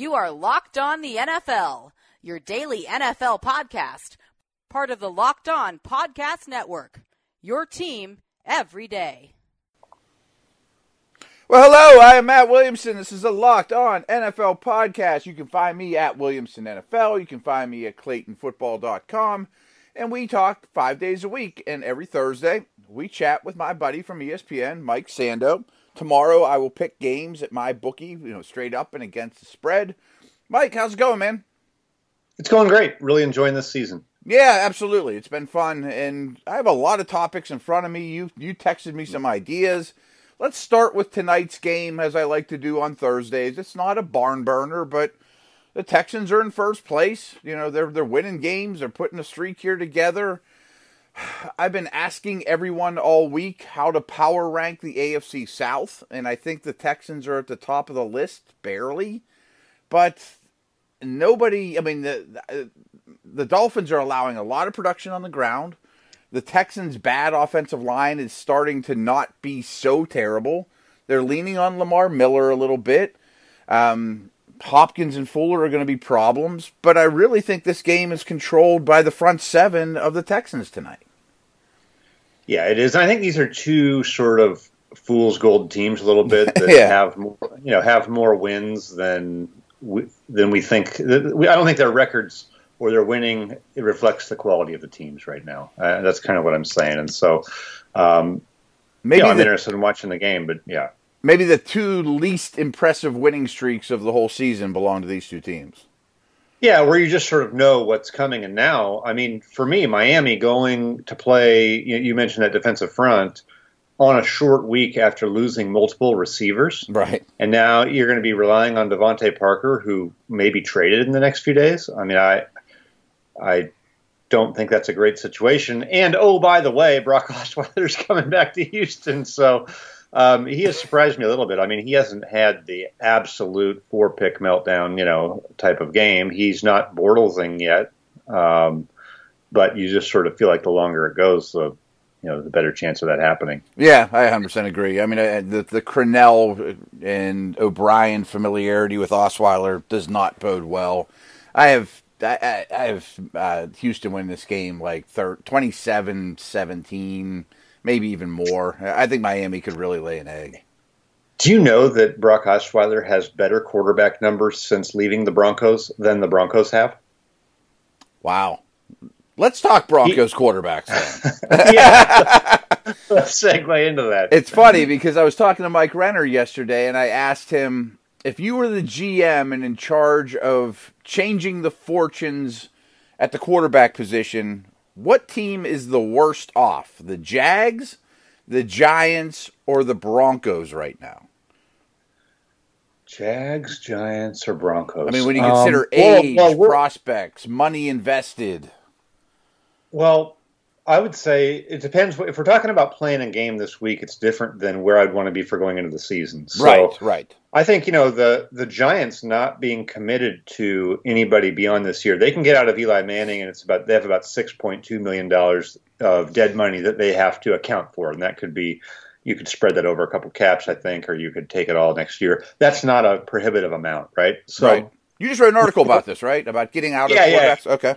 You are Locked On the NFL, your daily NFL podcast, part of the Locked On Podcast Network. Your team every day. Well, hello, I am Matt Williamson. This is a Locked On NFL podcast. You can find me at Williamson NFL. You can find me at ClaytonFootball.com. And we talk five days a week. And every Thursday, we chat with my buddy from ESPN, Mike Sando. Tomorrow, I will pick games at my bookie, you know, straight up and against the spread. Mike, how's it going, man? It's going great. Really enjoying this season. Yeah, absolutely. It's been fun, and I have a lot of topics in front of me. You you texted me some ideas. Let's start with tonight's game, as I like to do on Thursdays. It's not a barn burner, but the Texans are in first place. You know, they're they're winning games. They're putting a streak here together. I've been asking everyone all week how to power rank the AFC South, and I think the Texans are at the top of the list, barely. But nobody, I mean, the, the Dolphins are allowing a lot of production on the ground. The Texans' bad offensive line is starting to not be so terrible. They're leaning on Lamar Miller a little bit. Um, Hopkins and Fuller are going to be problems, but I really think this game is controlled by the front seven of the Texans tonight. Yeah, it is. I think these are two sort of fool's gold teams a little bit that Yeah. have more, you know have more wins than we, than we think. I don't think their records or their winning it reflects the quality of the teams right now. Uh, that's kind of what I'm saying. And so, um, Maybe yeah, I'm the, interested in watching the game. But yeah, maybe the two least impressive winning streaks of the whole season belong to these two teams. Yeah, where you just sort of know what's coming. And now, I mean, for me, Miami going to play, you, mentioned that defensive front on a short week after losing multiple receivers. Right. And now you're going to be relying on DeVante Parker, who may be traded in the next few days. I mean, I, I don't think that's a great situation. And oh, by the way, Brock Osweiler's coming back to Houston, so um, he has surprised me a little bit. I mean, he hasn't had the absolute four pick meltdown, you know, type of game. He's not Bortlesing yet, um, but you just sort of feel like the longer it goes, the you know, the better chance of that happening. Yeah, I 100% agree. I mean, uh, the the Crennel and O'Brien familiarity with Osweiler does not bode well. I have I, I have uh, Houston win this game like 27 17, maybe even more. I think Miami could really lay an egg. Do you know that Brock Osweiler has better quarterback numbers since leaving the Broncos than the Broncos have? Wow. Let's talk Broncos quarterbacks then. yeah. Let's segue into that. It's funny because I was talking to Mike Renner yesterday and I asked him if you were the GM and in charge of changing the fortunes at the quarterback position, what team is the worst off? The Jags, the Giants, or the Broncos right now? Jags, Giants, or Broncos? I mean, when you consider Um, well, age, well, prospects, money invested. Well, I would say it depends. If we're talking about playing a game this week, it's different than where I'd want to be for going into the season. So right, right. I think you know the the Giants not being committed to anybody beyond this year. They can get out of Eli Manning, and it's about they have about six point two million dollars of dead money that they have to account for, and that could be you could spread that over a couple caps, I think, or you could take it all next year. That's not a prohibitive amount, right? So right. You just wrote an article about this, right? About getting out of Yeah, yeah. Okay.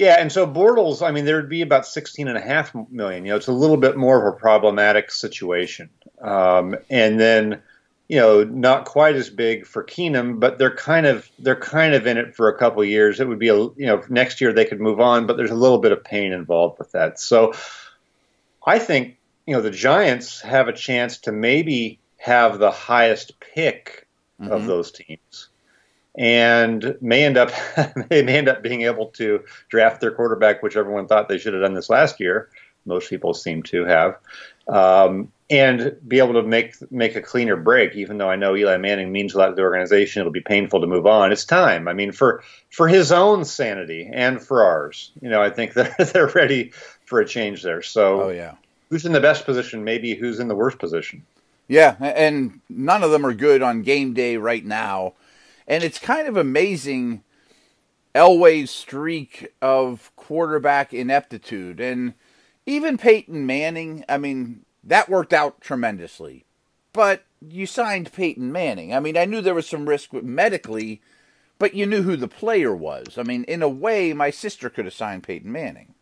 Yeah, and so Bortles, I mean, there would be about sixteen and a half million. You know, it's a little bit more of a problematic situation. Um, and then, you know, not quite as big for Keenum, but they're kind of they're kind of in it for a couple of years. It would be a you know next year they could move on, but there's a little bit of pain involved with that. So, I think you know the Giants have a chance to maybe have the highest pick of Mhm. those teams and may end up they may end up being able to draft their quarterback, which everyone thought they should have done this last year. Most people seem to have, um, and be able to make make a cleaner break. Even though I know Eli Manning means a lot to the organization, it'll be painful to move on. It's time. I mean, for for his own sanity and for ours, you know, I think they're they're ready for a change there. So, Oh, yeah. who's in the best position? Maybe who's in the worst position? Yeah, and none of them are good on game day right now. And it's kind of amazing Elway's streak of quarterback ineptitude. And even Peyton Manning, I mean, that worked out tremendously. But you signed Peyton Manning. I mean, I knew there was some risk with medically, but you knew who the player was. I mean, in a way, my sister could have signed Peyton Manning.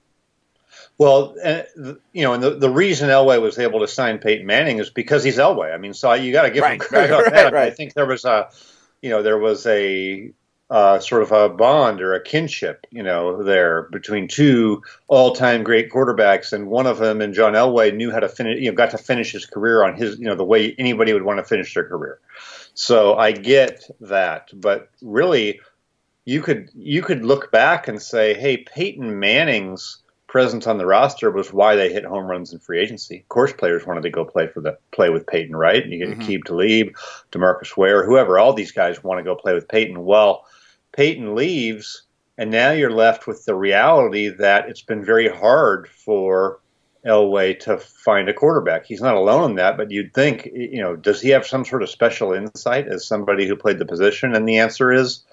Well, uh, you know, and the, the reason Elway was able to sign Peyton Manning is because he's Elway. I mean, so you got to give right, him credit right, on that. Right, I think there was a, you know, there was a uh, sort of a bond or a kinship, you know, there between two all-time great quarterbacks, and one of them and John Elway knew how to finish, you know, got to finish his career on his, you know, the way anybody would want to finish their career. So I get that, but really, you could you could look back and say, hey, Peyton Manning's presence on the roster was why they hit home runs in free agency. Of course, players wanted to go play for the play with Peyton, right? And you get mm-hmm. Aqib Talib, Demarcus Ware, whoever. All these guys want to go play with Peyton. Well, Peyton leaves, and now you're left with the reality that it's been very hard for Elway to find a quarterback. He's not alone in that, but you'd think, you know, does he have some sort of special insight as somebody who played the position? And the answer is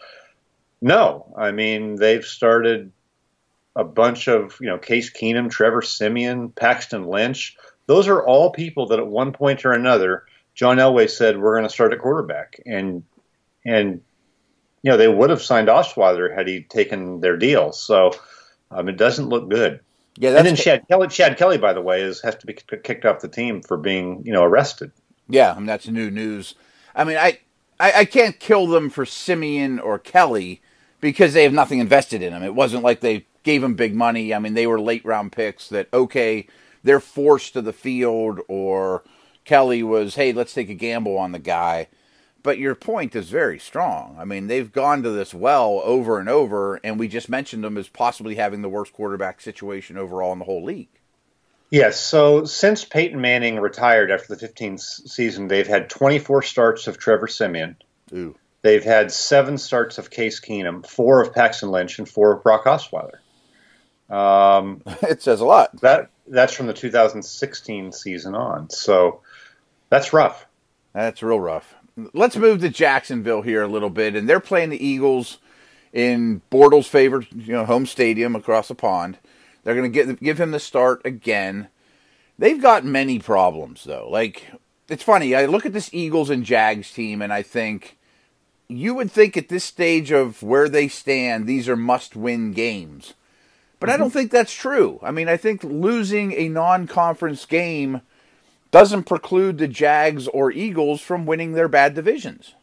no. I mean, they've started a bunch of, you know, Case Keenum, Trevor Siemian, Paxton Lynch. Those are all people that at one point or another, John Elway said, we're going to start a quarterback. And, and, you know, they would have signed Osweiler had he taken their deal. So um, it doesn't look good. Yeah, and then Chad Kelly. Chad Kelly, by the way, is has to be kicked off the team for being, you know, arrested. Yeah, I mean that's new news. I mean, I, I, I can't kill them for Siemian or Kelly because they have nothing invested in them. It wasn't like they gave them big money. I mean, they were late round picks that okay, they're forced to the field, or Kelly was, hey, let's take a gamble on the guy. But your point is very strong. I mean, they've gone to this well over and over, and we just mentioned them as possibly having the worst quarterback situation overall in the whole league. Yes. So since Peyton Manning retired after the 15th season, they've had 24 starts of Trevor Siemian. Ooh. They've had seven starts of Case Keenum, four of Paxton Lynch, and four of Brock Osweiler. Um, it says a lot. That that's from the 2016 season on. So that's rough. That's real rough let's move to Jacksonville here a little bit, and they're playing the Eagles in Bortles' favorite, you know, home stadium across the pond. They're going to give him the start again. They've got many problems though. Like it's funny. I look at this Eagles and Jags team, and I think you would think at this stage of where they stand, these are must-win games. But mm-hmm. I don't think that's true. I mean, I think losing a non-conference game doesn't preclude the Jags or Eagles from winning their bad divisions.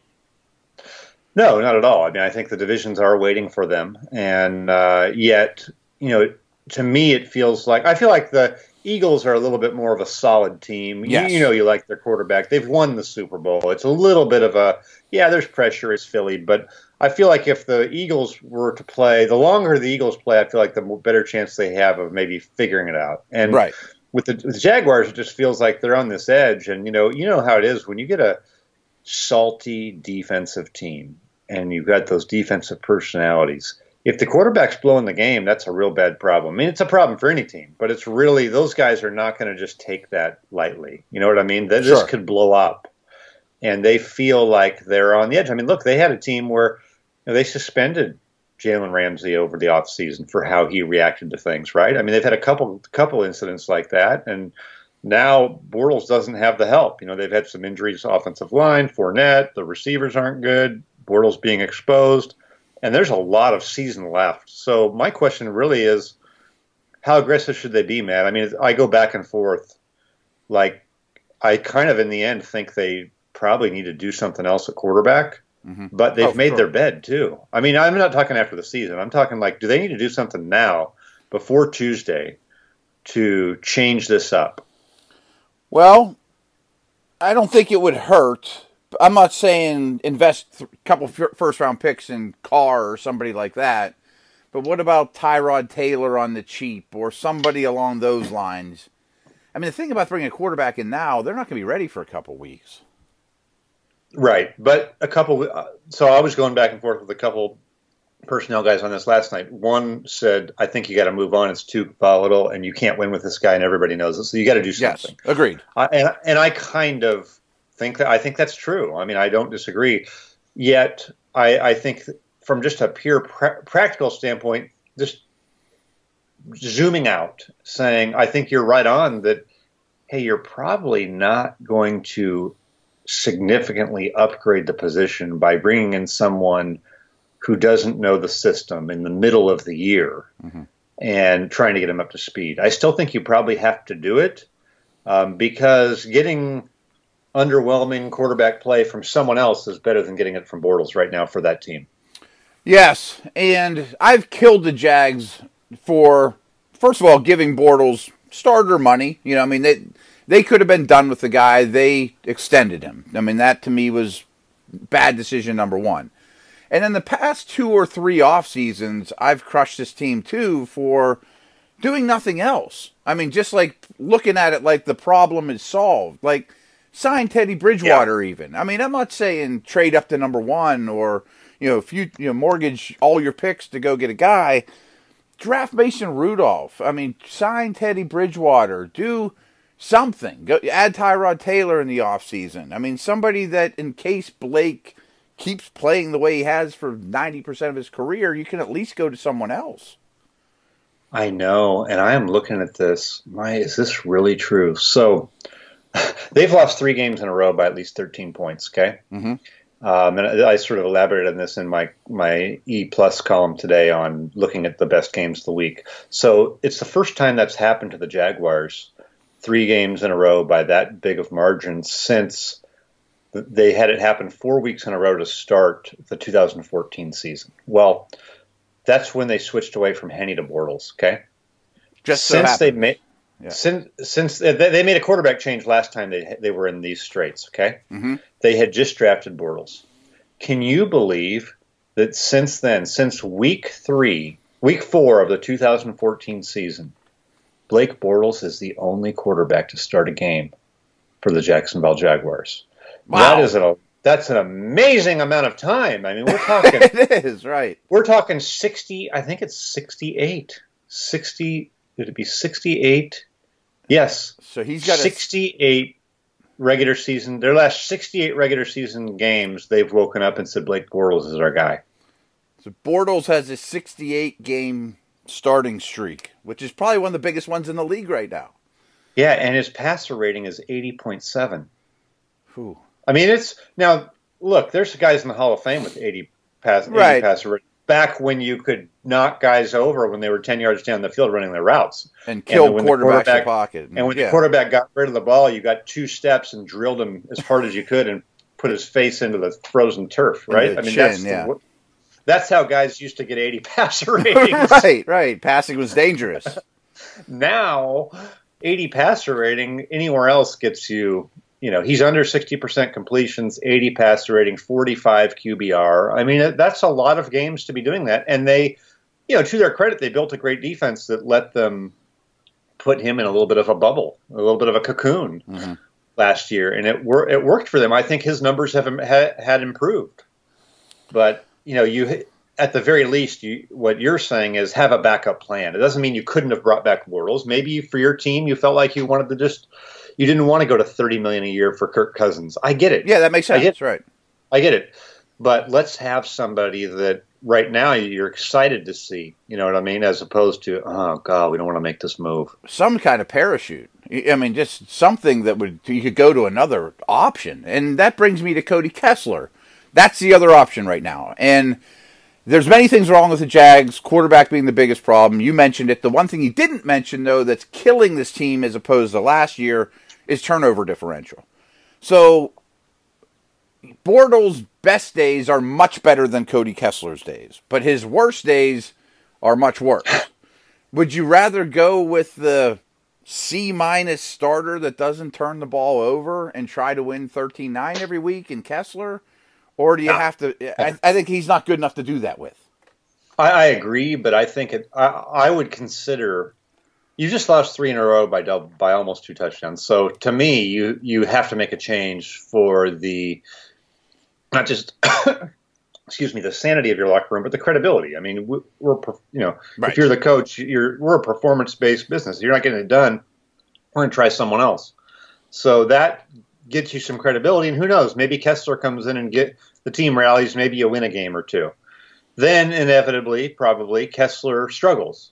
No, not at all. I mean, I think the divisions are waiting for them, and uh, yet, you know, to me, it feels like I feel like the Eagles are a little bit more of a solid team. Yes. You, you know, you like their quarterback. They've won the Super Bowl. It's a little bit of a yeah. There's pressure. It's Philly, but I feel like if the Eagles were to play, the longer the Eagles play, I feel like the better chance they have of maybe figuring it out. And right with the, with the Jaguars, it just feels like they're on this edge. And you know, you know how it is when you get a salty defensive team and you've got those defensive personalities. If the quarterback's blowing the game, that's a real bad problem. I mean, it's a problem for any team, but it's really those guys are not going to just take that lightly. You know what I mean? That sure. this could blow up, and they feel like they're on the edge. I mean, look, they had a team where know, they suspended Jalen Ramsey over the offseason for how he reacted to things, right? I mean, they've had a couple couple incidents like that, and now Bortles doesn't have the help. You know, they've had some injuries, offensive line, Fournette, the receivers aren't good, Bortles being exposed, and there's a lot of season left. So my question really is, how aggressive should they be, man? I mean, I go back and forth. Like, I kind of in the end think they probably need to do something else at quarterback Mm-hmm. But they've oh, made sure. their bed too. I mean, I'm not talking after the season. I'm talking like, do they need to do something now before Tuesday to change this up? Well, I don't think it would hurt. I'm not saying invest a couple first round picks in Carr or somebody like that. But what about Tyrod Taylor on the cheap or somebody along those lines? I mean, the thing about bringing a quarterback in now, they're not going to be ready for a couple weeks. Right, but a couple. Uh, so I was going back and forth with a couple personnel guys on this last night. One said, "I think you got to move on. It's too volatile, and you can't win with this guy, and everybody knows it. So you got to do something." Yes, agreed. Uh, and and I kind of think that I think that's true. I mean, I don't disagree. Yet, I, I think from just a pure pra- practical standpoint, just zooming out, saying, "I think you're right on that." Hey, you're probably not going to significantly upgrade the position by bringing in someone who doesn't know the system in the middle of the year mm-hmm. and trying to get him up to speed. I still think you probably have to do it um, because getting underwhelming quarterback play from someone else is better than getting it from Bortles right now for that team. Yes, and I've killed the Jags for first of all giving Bortles starter money. You know, I mean they they could have been done with the guy. They extended him. I mean that to me was bad decision number one. And in the past two or three off seasons, I've crushed this team too for doing nothing else. I mean, just like looking at it like the problem is solved. Like sign Teddy Bridgewater yeah. even. I mean, I'm not saying trade up to number one or you know if you you know mortgage all your picks to go get a guy. Draft Mason Rudolph. I mean, sign Teddy Bridgewater. Do something. Go add Tyrod Taylor in the offseason. I mean, somebody that in case Blake keeps playing the way he has for 90% of his career, you can at least go to someone else. I know, and I am looking at this. My, is this really true? So they've lost three games in a row by at least 13 points. Okay, mm-hmm. um, and I, I sort of elaborated on this in my my E plus column today on looking at the best games of the week. So it's the first time that's happened to the Jaguars, three games in a row by that big of margin since they had it happen four weeks in a row to start the 2014 season. Well, that's when they switched away from Henne to Bortles. Okay, just so since they made yeah. since since they made a quarterback change last time they they were in these straits. Okay, mm-hmm. they had just drafted Bortles. Can you believe that since then, since week three, week four of the 2014 season, Blake Bortles is the only quarterback to start a game for the Jacksonville Jaguars. Wow. That is a that's an amazing amount of time. I mean, we're talking. it is right. We're talking sixty. I think it's sixty-eight. Sixty. Would it be sixty-eight? Yes. So he's got sixty-eight a... regular season. Their last sixty-eight regular season games, they've woken up and said Blake Bortles is our guy. So Bortles has a sixty-eight game starting streak, which is probably one of the biggest ones in the league right now. Yeah, and his passer rating is eighty point seven. Who? I mean, it's now look. There's guys in the Hall of Fame with 80 pass, 80 right. passer back when you could knock guys over when they were 10 yards down the field running their routes and kill and quarterbacks in pocket. And when yeah. the quarterback got rid of the ball, you got two steps and drilled him as hard as you could and put his face into the frozen turf. Right? I mean, chin, that's yeah. the, that's how guys used to get 80 passer ratings. right, right. Passing was dangerous. now, 80 passer rating anywhere else gets you you know, he's under 60% completions, 80 passer rating, 45 QBR. I mean, that's a lot of games to be doing that. And they, you know, to their credit, they built a great defense that let them put him in a little bit of a bubble, a little bit of a cocoon mm-hmm. last year, and it wor- it worked for them. I think his numbers have ha- had improved, but you know, you at the very least, you, what you're saying is have a backup plan. It doesn't mean you couldn't have brought back Bortles. Maybe for your team, you felt like you wanted to just you didn't want to go to 30 million a year for Kirk Cousins. I get it. Yeah, that makes sense. I get, right. I get it. But let's have somebody that right now you're excited to see. You know what I mean? As opposed to, oh god, we don't want to make this move. Some kind of parachute. I mean, just something that would you could go to another option, and that brings me to Cody Kessler. That's the other option right now, and. There's many things wrong with the Jags, quarterback being the biggest problem. You mentioned it. The one thing you didn't mention, though, that's killing this team as opposed to last year is turnover differential. So Bortles' best days are much better than Cody Kessler's days, but his worst days are much worse. Would you rather go with the C minus starter that doesn't turn the ball over and try to win 13 9 every week in Kessler? Or do you have to? I, I, think he's not good enough to do that with. I, I agree, but I think it, I, I would consider you just lost three in a row by double, by almost two touchdowns. So to me, you you have to make a change for the not just excuse me the sanity of your locker room, but the credibility. I mean, we're you know right. if you're the coach, you're we're a performance based business. You're not getting it done. We're going to try someone else. So that gets you some credibility, and who knows? Maybe Kessler comes in and get the team rallies. Maybe you win a game or two. Then inevitably, probably Kessler struggles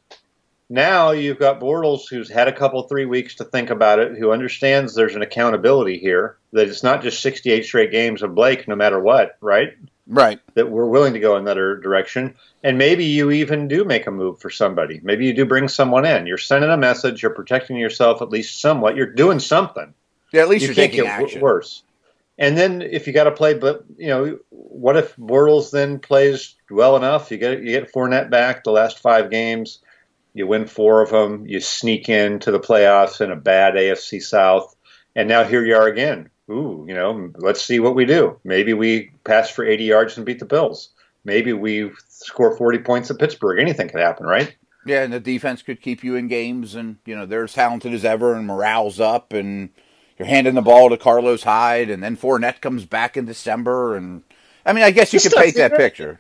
now you've got Bortles who's had a couple three weeks to think about it, who understands there's an accountability here that it's not just 68 straight games of Blake, no matter what, right? right? That we're willing to go another direction, and maybe you even do make a move for somebody. Maybe you do bring someone in. You're sending a message. You're protecting yourself at least somewhat. You're doing something. Yeah, at least you are taking action. worse. And then if you got to play, but you know, what if Bortles then plays well enough? You get you get Fournette back the last five games. You win four of them. You sneak into the playoffs in a bad AFC South, and now here you are again. Ooh, you know, let's see what we do. Maybe we pass for 80 yards and beat the Bills. Maybe we score 40 points at Pittsburgh. Anything could happen, right? Yeah, and the defense could keep you in games, and you know they're as talented as ever, and morale's up, and you're handing the ball to Carlos Hyde, and then Fournette comes back in December, and I mean, I guess you This could paint that picture.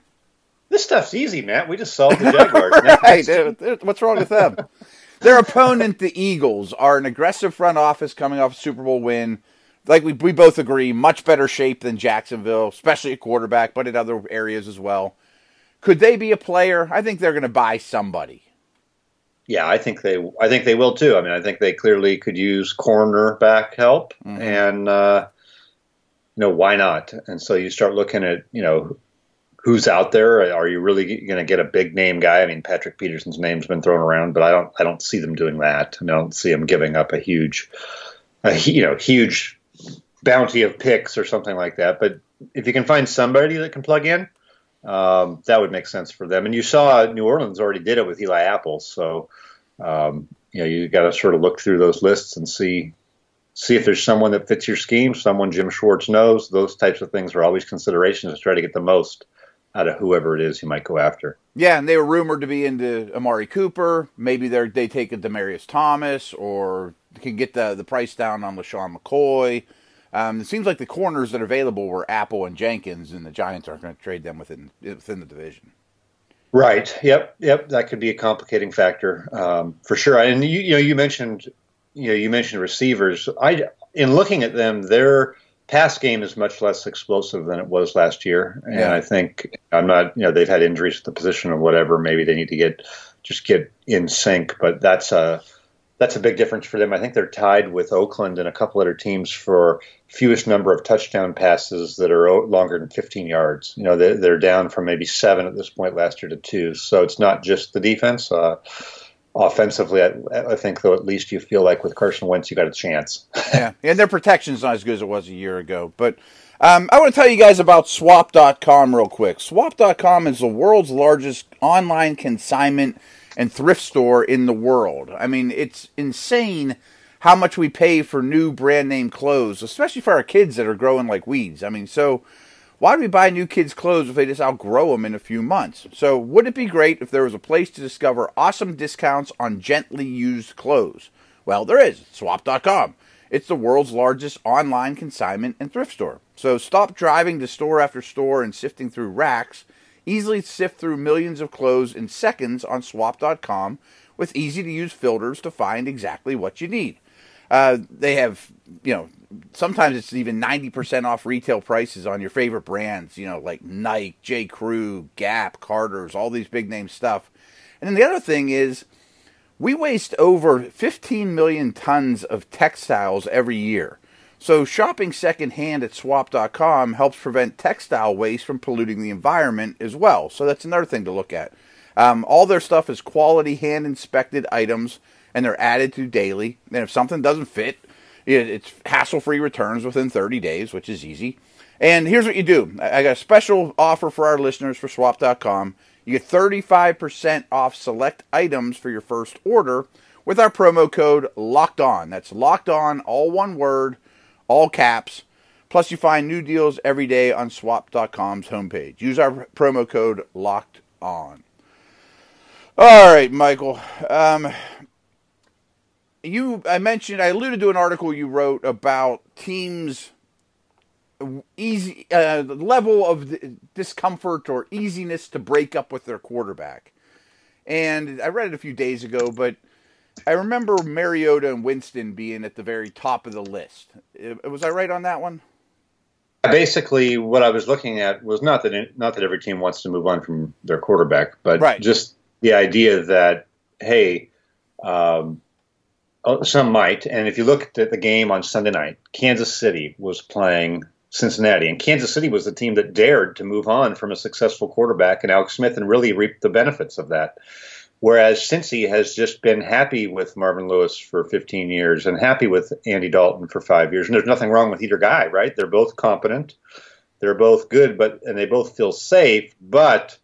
This stuff's easy, Matt. We just solved the Jaguars. right? They're- What's wrong with them? Their opponent, the Eagles, are an aggressive front office coming off a Super Bowl win. Like we, we both agree, much better shape than Jacksonville, especially at quarterback, but in other areas as well. Could they be a player? I think they're going to buy somebody. Yeah, I think they. I think they will too. I mean, I think they clearly could use cornerback help, Mhm. and uh, you know why not? And so you start looking at you know who's out there. Are you really going to get a big name guy? I mean, Patrick Peterson's name's been thrown around, but I don't. I don't see them doing that. I, mean, I don't see them giving up a huge, a, you know, huge bounty of picks or something like that. But if you can find somebody that can plug in, um, that would make sense for them. And you saw New Orleans already did it with Eli Apple, so um, you know you got to sort of look through those lists and see see if there's someone that fits your scheme, someone Jim Schwartz knows. Those types of things are always considerations to try to get the most out of whoever it is you might go after. Yeah, and they were rumored to be into Amari Cooper. Maybe they they take a Demaryius Thomas, or can get the the price down on LeSean McCoy. Um, it seems like the corners that are available were Apple and Jenkins, and the Giants aren't going to trade them within within the division. Right. Yep. Yep. That could be a complicating factor um, for sure. And you, you know, you mentioned, you know, you mentioned receivers. I, in looking at them, their pass game is much less explosive than it was last year. And Yeah. I think I'm not, you know, they've had injuries at the position or whatever. Maybe they need to get just get in sync. But that's a that's a big difference for them. I think they're tied with Oakland and a couple other teams for fewest number of touchdown passes that are longer than 15 yards. You know, they're, down from maybe seven at this point last year to two. So it's not just the defense. Uh, offensively, I, I think though at least you feel like with Carson Wentz you got a chance. yeah, and their protection's not as good as it was a year ago. But um, I want to tell you guys about Swap.com real quick. Swap.com is the world's largest online consignment and thrift store in the world. I mean, it's insane how much we pay for new brand name clothes, especially for our kids that are growing like weeds. I mean, so why do we buy new kids' clothes if they just outgrow them in a few months? So, would it be great if there was a place to discover awesome discounts on gently used clothes? Well, there is. Swap.com. It's the world's largest online consignment and thrift store. So, stop driving to store after store and sifting through racks. Easily sift through millions of clothes in seconds on Swap.com with easy to use filters to find exactly what you need. Uh, they have, you know, sometimes it's even 90% off retail prices on your favorite brands, you know, like Nike, J. Crew, Gap, Carter's, all these big name stuff. And then the other thing is, we waste over 15 million tons of textiles every year. So shopping secondhand at swap.com helps prevent textile waste from polluting the environment as well. So that's another thing to look at. Um, all their stuff is quality hand inspected items and they're added to daily. And if something doesn't fit, it's hassle free returns within 30 days, which is easy. And here's what you do I got a special offer for our listeners for swap.com. You get 35% off select items for your first order with our promo code locked on. That's locked on, all one word, all caps. Plus, you find new deals every day on swap.com's homepage. Use our promo code locked on. All right, Michael. Um, you, I mentioned, I alluded to an article you wrote about teams' easy uh, level of discomfort or easiness to break up with their quarterback. And I read it a few days ago, but I remember Mariota and Winston being at the very top of the list. Was I right on that one? Basically, what I was looking at was not that it, not that every team wants to move on from their quarterback, but Right. just the idea that hey, um, oh, some might. And if you look at the game on Sunday night, Kansas City was playing Cincinnati. And Kansas City was the team that dared to move on from a successful quarterback and Alex Smith and really reaped the benefits of that. Whereas Cincy has just been happy with Marvin Lewis for 15 years and happy with Andy Dalton for five years. And there's nothing wrong with either guy, right? They're both competent, they're both good, but and they both feel safe. But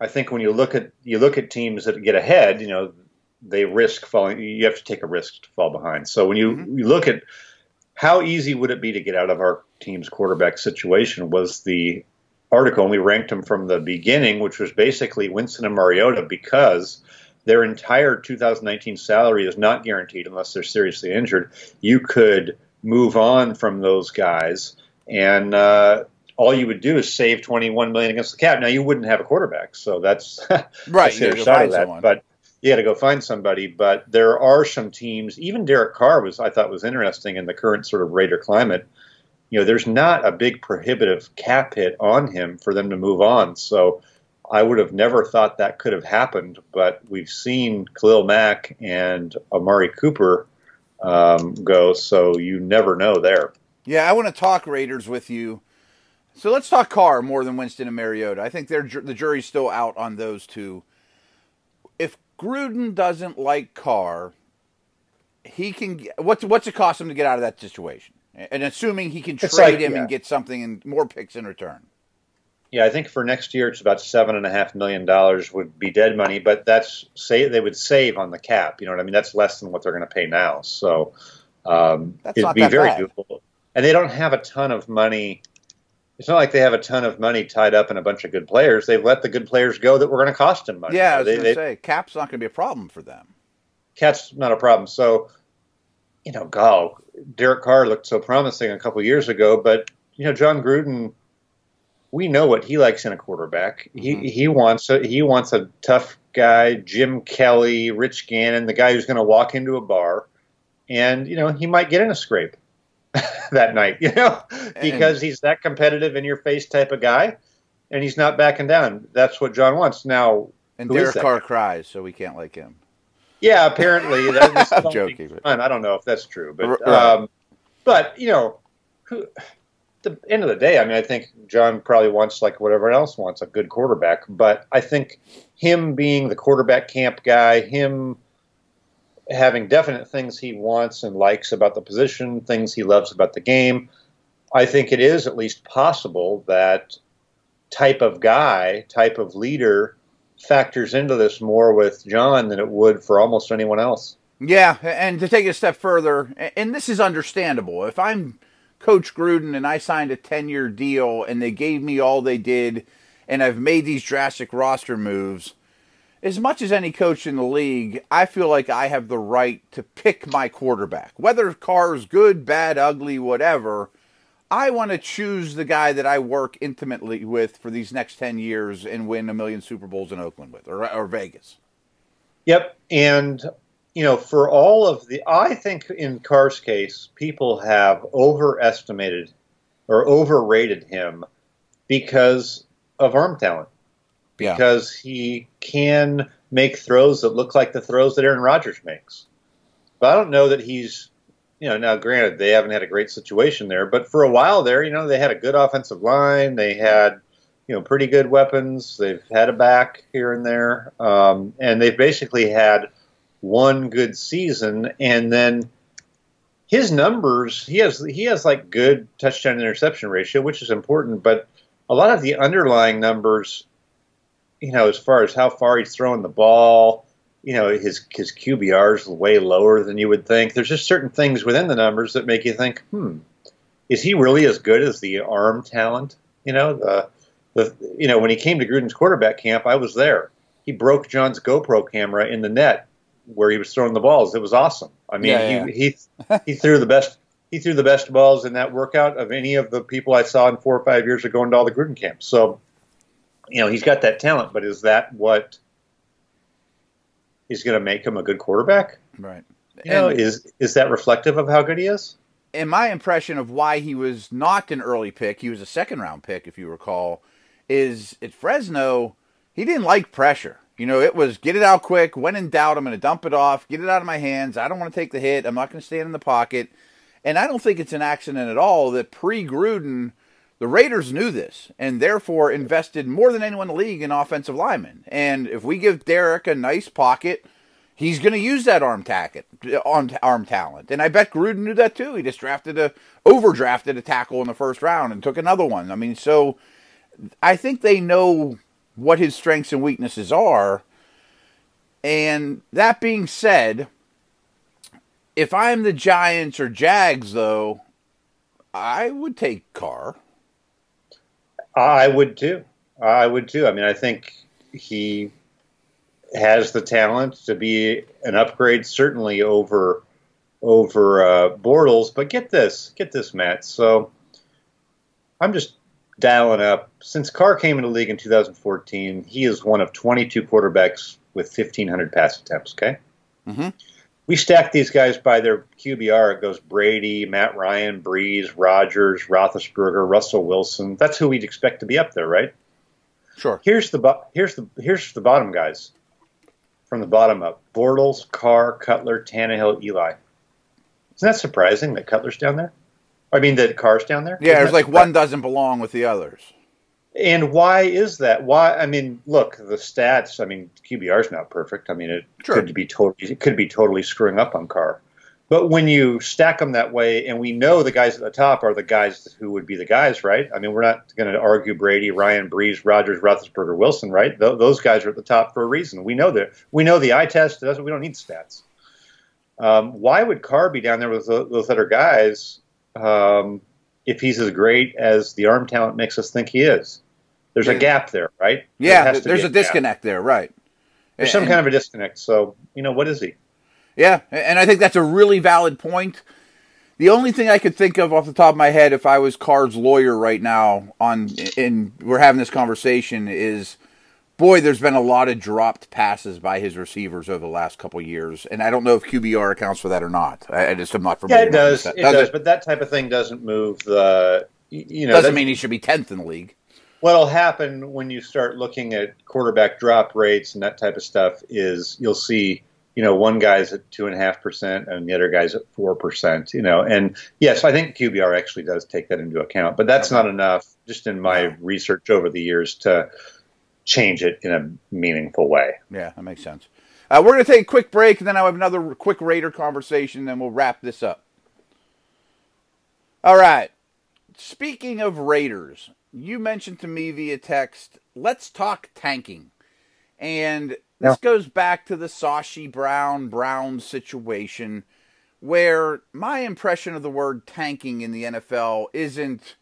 I think when you look at you look at teams that get ahead, you know, they risk falling. You have to take a risk to fall behind. So when you, mm-hmm. you look at how easy would it be to get out of our team's quarterback situation was the article, and we ranked them from the beginning, which was basically Winston and Mariota because their entire 2019 salary is not guaranteed unless they're seriously injured. You could move on from those guys, and uh, all you would do is save 21 million against the cap. Now you wouldn't have a quarterback, so that's right. that's the side of that. Someone. But you got to go find somebody. But there are some teams. Even Derek Carr was I thought was interesting in the current sort of Raider climate. You know, there's not a big prohibitive cap hit on him for them to move on. So I would have never thought that could have happened. But we've seen Khalil Mack and Amari Cooper um, go, so you never know there. Yeah, I want to talk Raiders with you. So let's talk Carr more than Winston and Mariota. I think they're, the jury's still out on those two. If Gruden doesn't like Carr, he can. What's what's it cost him to get out of that situation? And assuming he can trade like, him yeah. and get something and more picks in return. Yeah, I think for next year it's about seven and a half million dollars would be dead money, but that's say they would save on the cap. You know what I mean? That's less than what they're going to pay now, so um, it'd be very bad. doable. And they don't have a ton of money it's not like they have a ton of money tied up in a bunch of good players. They've let the good players go that were going to cost them money. Yeah, I was going to say cap's not going to be a problem for them. Cap's not a problem. So, you know, go. Derek Carr looked so promising a couple years ago, but you know, Jon Gruden, we know what he likes in a quarterback. Mm-hmm. He he wants a he wants a tough guy, Jim Kelly, Rich Gannon, the guy who's going to walk into a bar, and you know he might get in a scrape. that night, you know, because and, he's that competitive in your face type of guy, and he's not backing down. That's what Jon wants. Now, and Derek Carr cries, so we can't like him. Yeah, apparently that's I'm joking. Fun. I don't know if that's true, but right. um, but you know, who, the end of the day, I mean, I think Jon probably wants like whatever else wants a good quarterback, but I think him being the quarterback camp guy, him having definite things he wants and likes about the position, things he loves about the game. I think it is at least possible that type of guy, type of leader factors into this more with Jon than it would for almost anyone else. Yeah, and to take it a step further, and this is understandable. If I'm Coach Gruden and I signed a 10 year deal and they gave me all they did and I've made these drastic roster moves, as much as any coach in the league, I feel like I have the right to pick my quarterback. Whether Carr's good, bad, ugly, whatever, I want to choose the guy that I work intimately with for these next 10 years and win a million Super Bowls in Oakland with or, or Vegas. Yep. And, you know, for all of the, I think in Carr's case, people have overestimated or overrated him because of arm talent because yeah. he can make throws that look like the throws that Aaron Rodgers makes. But I don't know that he's, you know, now granted they haven't had a great situation there, but for a while there, you know, they had a good offensive line, they had, you know, pretty good weapons, they've had a back here and there, um, and they've basically had one good season, and then his numbers, he has he has like good touchdown interception ratio, which is important, but a lot of the underlying numbers you know, as far as how far he's throwing the ball, you know, his his QBR is way lower than you would think. There's just certain things within the numbers that make you think, hmm, is he really as good as the arm talent? You know, the the you know when he came to Gruden's quarterback camp, I was there. He broke Jon's GoPro camera in the net where he was throwing the balls. It was awesome. I mean, yeah, he yeah. he he threw the best he threw the best balls in that workout of any of the people I saw in four or five years of going to all the Gruden camps. So you know, he's got that talent, but is that what is going to make him a good quarterback? Right. You know, is is that reflective of how good he is? In my impression of why he was not an early pick, he was a second round pick, if you recall, is at Fresno, he didn't like pressure. You know, it was get it out quick. When in doubt, I'm going to dump it off, get it out of my hands. I don't want to take the hit. I'm not going to stand in the pocket. And I don't think it's an accident at all that pre Gruden, the Raiders knew this and therefore invested more than anyone in the league in offensive linemen. And if we give Derek a nice pocket, he's going to use that arm tacket, arm, arm talent. And I bet Gruden knew that too. He just drafted a overdrafted a tackle in the first round and took another one. I mean, so I think they know what his strengths and weaknesses are. And that being said, if I'm the Giants or Jags, though, I would take Carr. I would too. I would too. I mean, I think he has the talent to be an upgrade, certainly over over uh, Bortles. But get this, get this, Matt. So I'm just dialing up. Since Carr came into the league in 2014, he is one of 22 quarterbacks with 1,500 pass attempts. Okay. Mm-hmm. We stack these guys by their QBR. It goes Brady, Matt Ryan, Brees, Rodgers, Roethlisberger, Russell Wilson. That's who we'd expect to be up there, right? Sure. Here's the here's the here's the bottom guys from the bottom up: Bortles, Carr, Cutler, Tannehill, Eli. Isn't that surprising that Cutler's down there? I mean, that Carr's down there. Yeah, there's like one doesn't belong with the others. And why is that? Why? I mean, look, the stats. I mean, QBR is not perfect. I mean, it sure. could be totally it could be totally screwing up on Carr. But when you stack them that way, and we know the guys at the top are the guys who would be the guys, right? I mean, we're not going to argue Brady, Ryan, Brees, Rodgers, Roethlisberger, Wilson, right? Th- those guys are at the top for a reason. We know that. We know the eye test. Doesn't. We don't need stats. Um, why would Carr be down there with those other guys um, if he's as great as the arm talent makes us think he is? There's a gap there, right? Yeah, there there's a, a disconnect there, right? There's and, some kind of a disconnect. So, you know, what is he? Yeah, and I think that's a really valid point. The only thing I could think of off the top of my head, if I was Carr's lawyer right now, on and we're having this conversation, is boy, there's been a lot of dropped passes by his receivers over the last couple years, and I don't know if QBR accounts for that or not. I, I just am not familiar. Yeah, it does. It does, does, but that type of thing doesn't move the. You know, doesn't mean he should be tenth in the league. What'll happen when you start looking at quarterback drop rates and that type of stuff is you'll see you know, one guy's at two and a half percent and the other guy's at four percent, you know, and yes, I think QBR actually does take that into account, but that's not enough just in my research over the years to change it in a meaningful way. Yeah, that makes sense. Uh, we're going to take a quick break and then I'll have another quick Raider conversation, and then we'll wrap this up. All right. Speaking of Raiders, you mentioned to me via text, let's talk tanking. And this goes back to the Sashi Brown Brown situation where my impression of the word tanking in the NFL isn't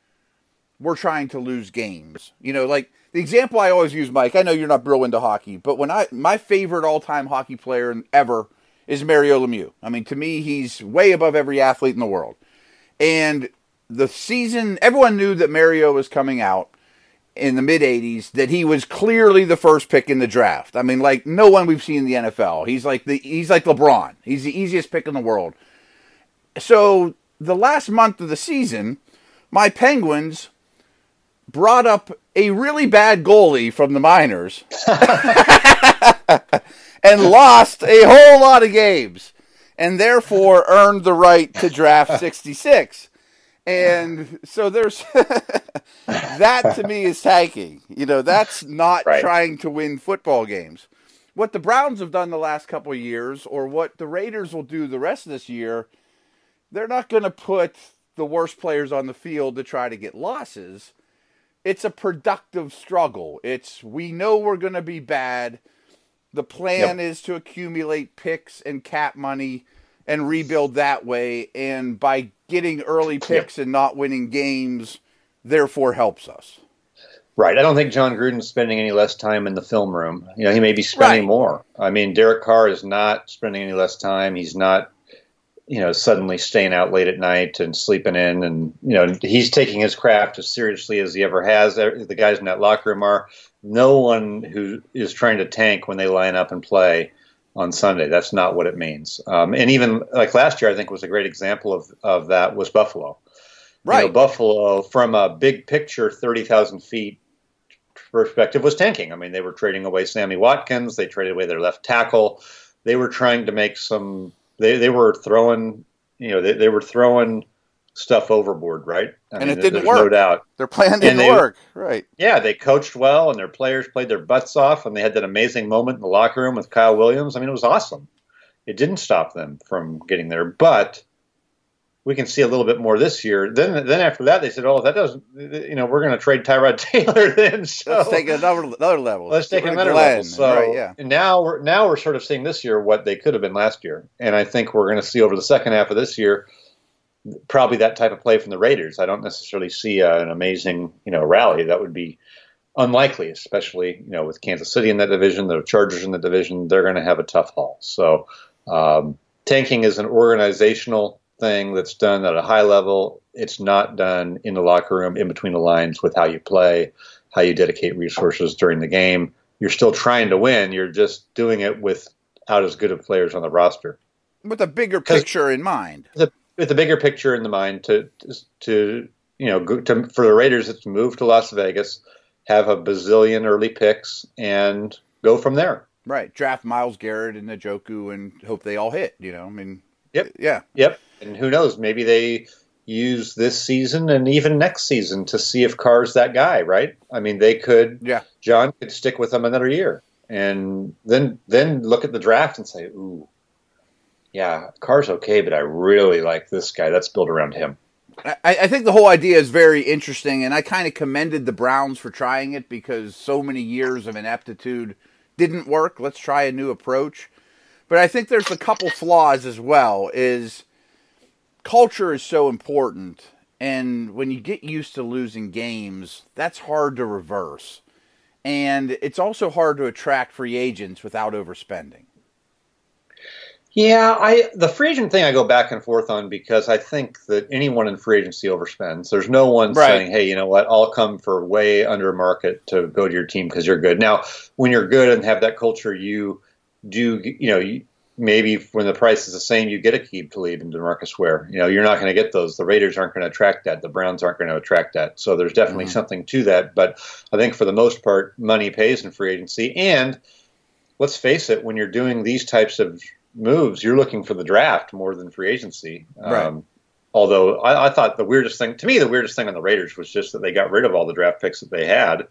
we're trying to lose games. You know, like the example I always use, Mike, I know you're not real into hockey, but when I my favorite all-time hockey player ever is Mario Lemieux. I mean, to me, he's way above every athlete in the world. And the season, everyone knew that Mario was coming out in the mid 80s that he was clearly the first pick in the draft. I mean, like no one we've seen in the NFL. He's like the he's like LeBron. He's the easiest pick in the world. So, the last month of the season, my Penguins brought up a really bad goalie from the minors and lost a whole lot of games and therefore earned the right to draft 66. And so there's that to me is tanking. You know, that's not right. trying to win football games. What the Browns have done the last couple of years, or what the Raiders will do the rest of this year, they're not going to put the worst players on the field to try to get losses. It's a productive struggle. It's we know we're going to be bad. The plan yep. is to accumulate picks and cap money and rebuild that way. And by getting early picks and not winning games, therefore helps us. Right. I don't think Jon Gruden's spending any less time in the film room. You know, he may be spending right. more. I mean, Derek Carr is not spending any less time. He's not, you know, suddenly staying out late at night and sleeping in. And, you know, he's taking his craft as seriously as he ever has. The guys in that locker room are. No one who is trying to tank when they line up and play on Sunday. That's not what it means. Um, and even like last year, I think was a great example of, of that was Buffalo. Right. You know, Buffalo, from a big picture, 30,000 feet perspective, was tanking. I mean, they were trading away Sammy Watkins. They traded away their left tackle. They were trying to make some, they, they were throwing you know they, they were throwing stuff overboard, right? I and mean, it didn't work. No doubt. Their plan didn't they, work, right? Yeah, they coached well, and their players played their butts off, and they had that amazing moment in the locker room with Kyle Williams. I mean, it was awesome. It didn't stop them from getting there, but we can see a little bit more this year. Then, then after that, they said, "Oh, that doesn't, you know, we're going to trade Tyrod Taylor." Then, so let's take another another level. Let's take another level. So right, yeah. now we're now we're sort of seeing this year what they could have been last year, and I think we're going to see over the second half of this year probably that type of play from the Raiders. I don't necessarily see uh, an amazing, you know, rally. That would be unlikely, especially you know with Kansas City in that division, the Chargers in the division. They're going to have a tough haul. So um, tanking is an organizational thing that's done at a high level. It's not done in the locker room, in between the lines, with how you play, how you dedicate resources during the game. You're still trying to win. You're just doing it without as good of players on the roster. With a bigger picture in mind. The, with the bigger picture in the mind to to you know to, for the Raiders it's to move to Las Vegas, have a bazillion early picks, and go from there. Right, draft Myles Garrett and Njoku and hope they all hit. You know, I mean, yep, yeah, yep. And who knows? Maybe they use this season and even next season to see if Carr's that guy. Right? I mean, they could. Yeah, Jon could stick with them another year, and then then look at the draft and say, ooh yeah, Carr's okay, but I really like this guy. That's built around him. I, I think the whole idea is very interesting, and I kind of commended the Browns for trying it because so many years of ineptitude didn't work. Let's try a new approach. But I think there's a couple flaws as well. Is culture is so important, and when you get used to losing games, that's hard to reverse. And it's also hard to attract free agents without overspending. Yeah, I the free agent thing I go back and forth on because I think that anyone in free agency overspends. There's no one right. saying, "Hey, you know what? I'll come for way under market to go to your team because you're good." Now, when you're good and have that culture, you do, you know, you, maybe when the price is the same, you get Aqib Talib and DeMarcus Ware. You know, you're not going to get those. The Raiders aren't going to attract that. The Browns aren't going to attract that. So there's definitely mm-hmm. something to that. But I think for the most part, money pays in free agency. And let's face it, when you're doing these types of moves, you're looking for the draft more than free agency. Right. Um, although I, I, thought the weirdest thing to me, the weirdest thing on the Raiders was just that they got rid of all the draft picks that they had,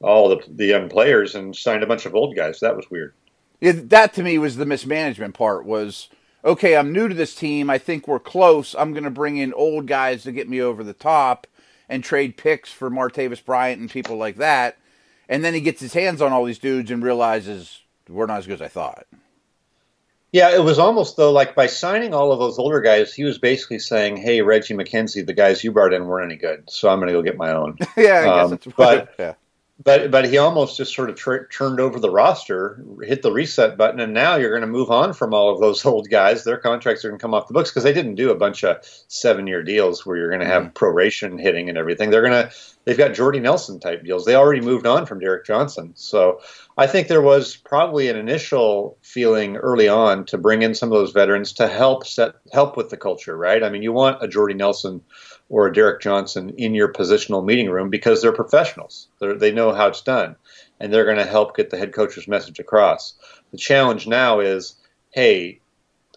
all the, the young players, and signed a bunch of old guys. That was weird. Yeah, that to me was the mismanagement part. Was okay. I'm new to this team. I think we're close. I'm going to bring in old guys to get me over the top and trade picks for Martavis Bryant and people like that. And then he gets his hands on all these dudes and realizes we're not as good as I thought. Yeah, it was almost though like by signing all of those older guys, he was basically saying, "Hey, Reggie McKenzie, the guys you brought in weren't any good, so I'm going to go get my own." yeah, I um, but yeah. but but he almost just sort of tr- turned over the roster, hit the reset button, and now you're going to move on from all of those old guys. Their contracts are going to come off the books because they didn't do a bunch of seven year deals where you're going to have mm-hmm. proration hitting and everything. They're going to they've got Jordy Nelson type deals. They already moved on from Derrick Johnson, so I think there was probably an initial feeling early on to bring in some of those veterans to help set help with the culture, right? I mean, you want a Jordy Nelson or a Derrick Johnson in your positional meeting room because they're professionals. They're, they know how it's done, and they're going to help get the head coach's message across. The challenge now is, hey,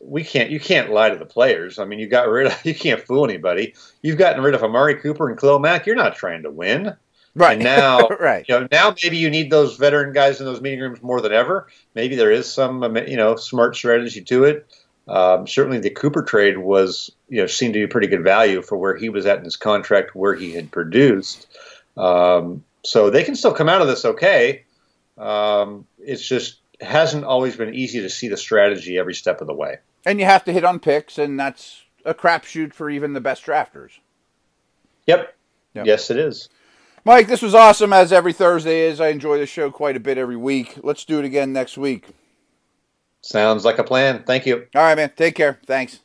we can't you can't lie to the players. I mean, you got rid of you can't fool anybody. You've gotten rid of Amari Cooper and Khalil Mack. You're not trying to win. Right and now, right. You know, now maybe you need those veteran guys in those meeting rooms more than ever. Maybe there is some, um, you know, smart strategy to it. Um, certainly, the Cooper trade was, you know, seemed to be pretty good value for where he was at in his contract, where he had produced. Um, so they can still come out of this okay. Um, it's just hasn't always been easy to see the strategy every step of the way. And you have to hit on picks, and that's a crapshoot for even the best drafters. Yep. yep. Yes, it is. Mike, this was awesome as every Thursday is. I enjoy the show quite a bit every week. Let's do it again next week. Sounds like a plan. Thank you. All right, man. Take care. Thanks.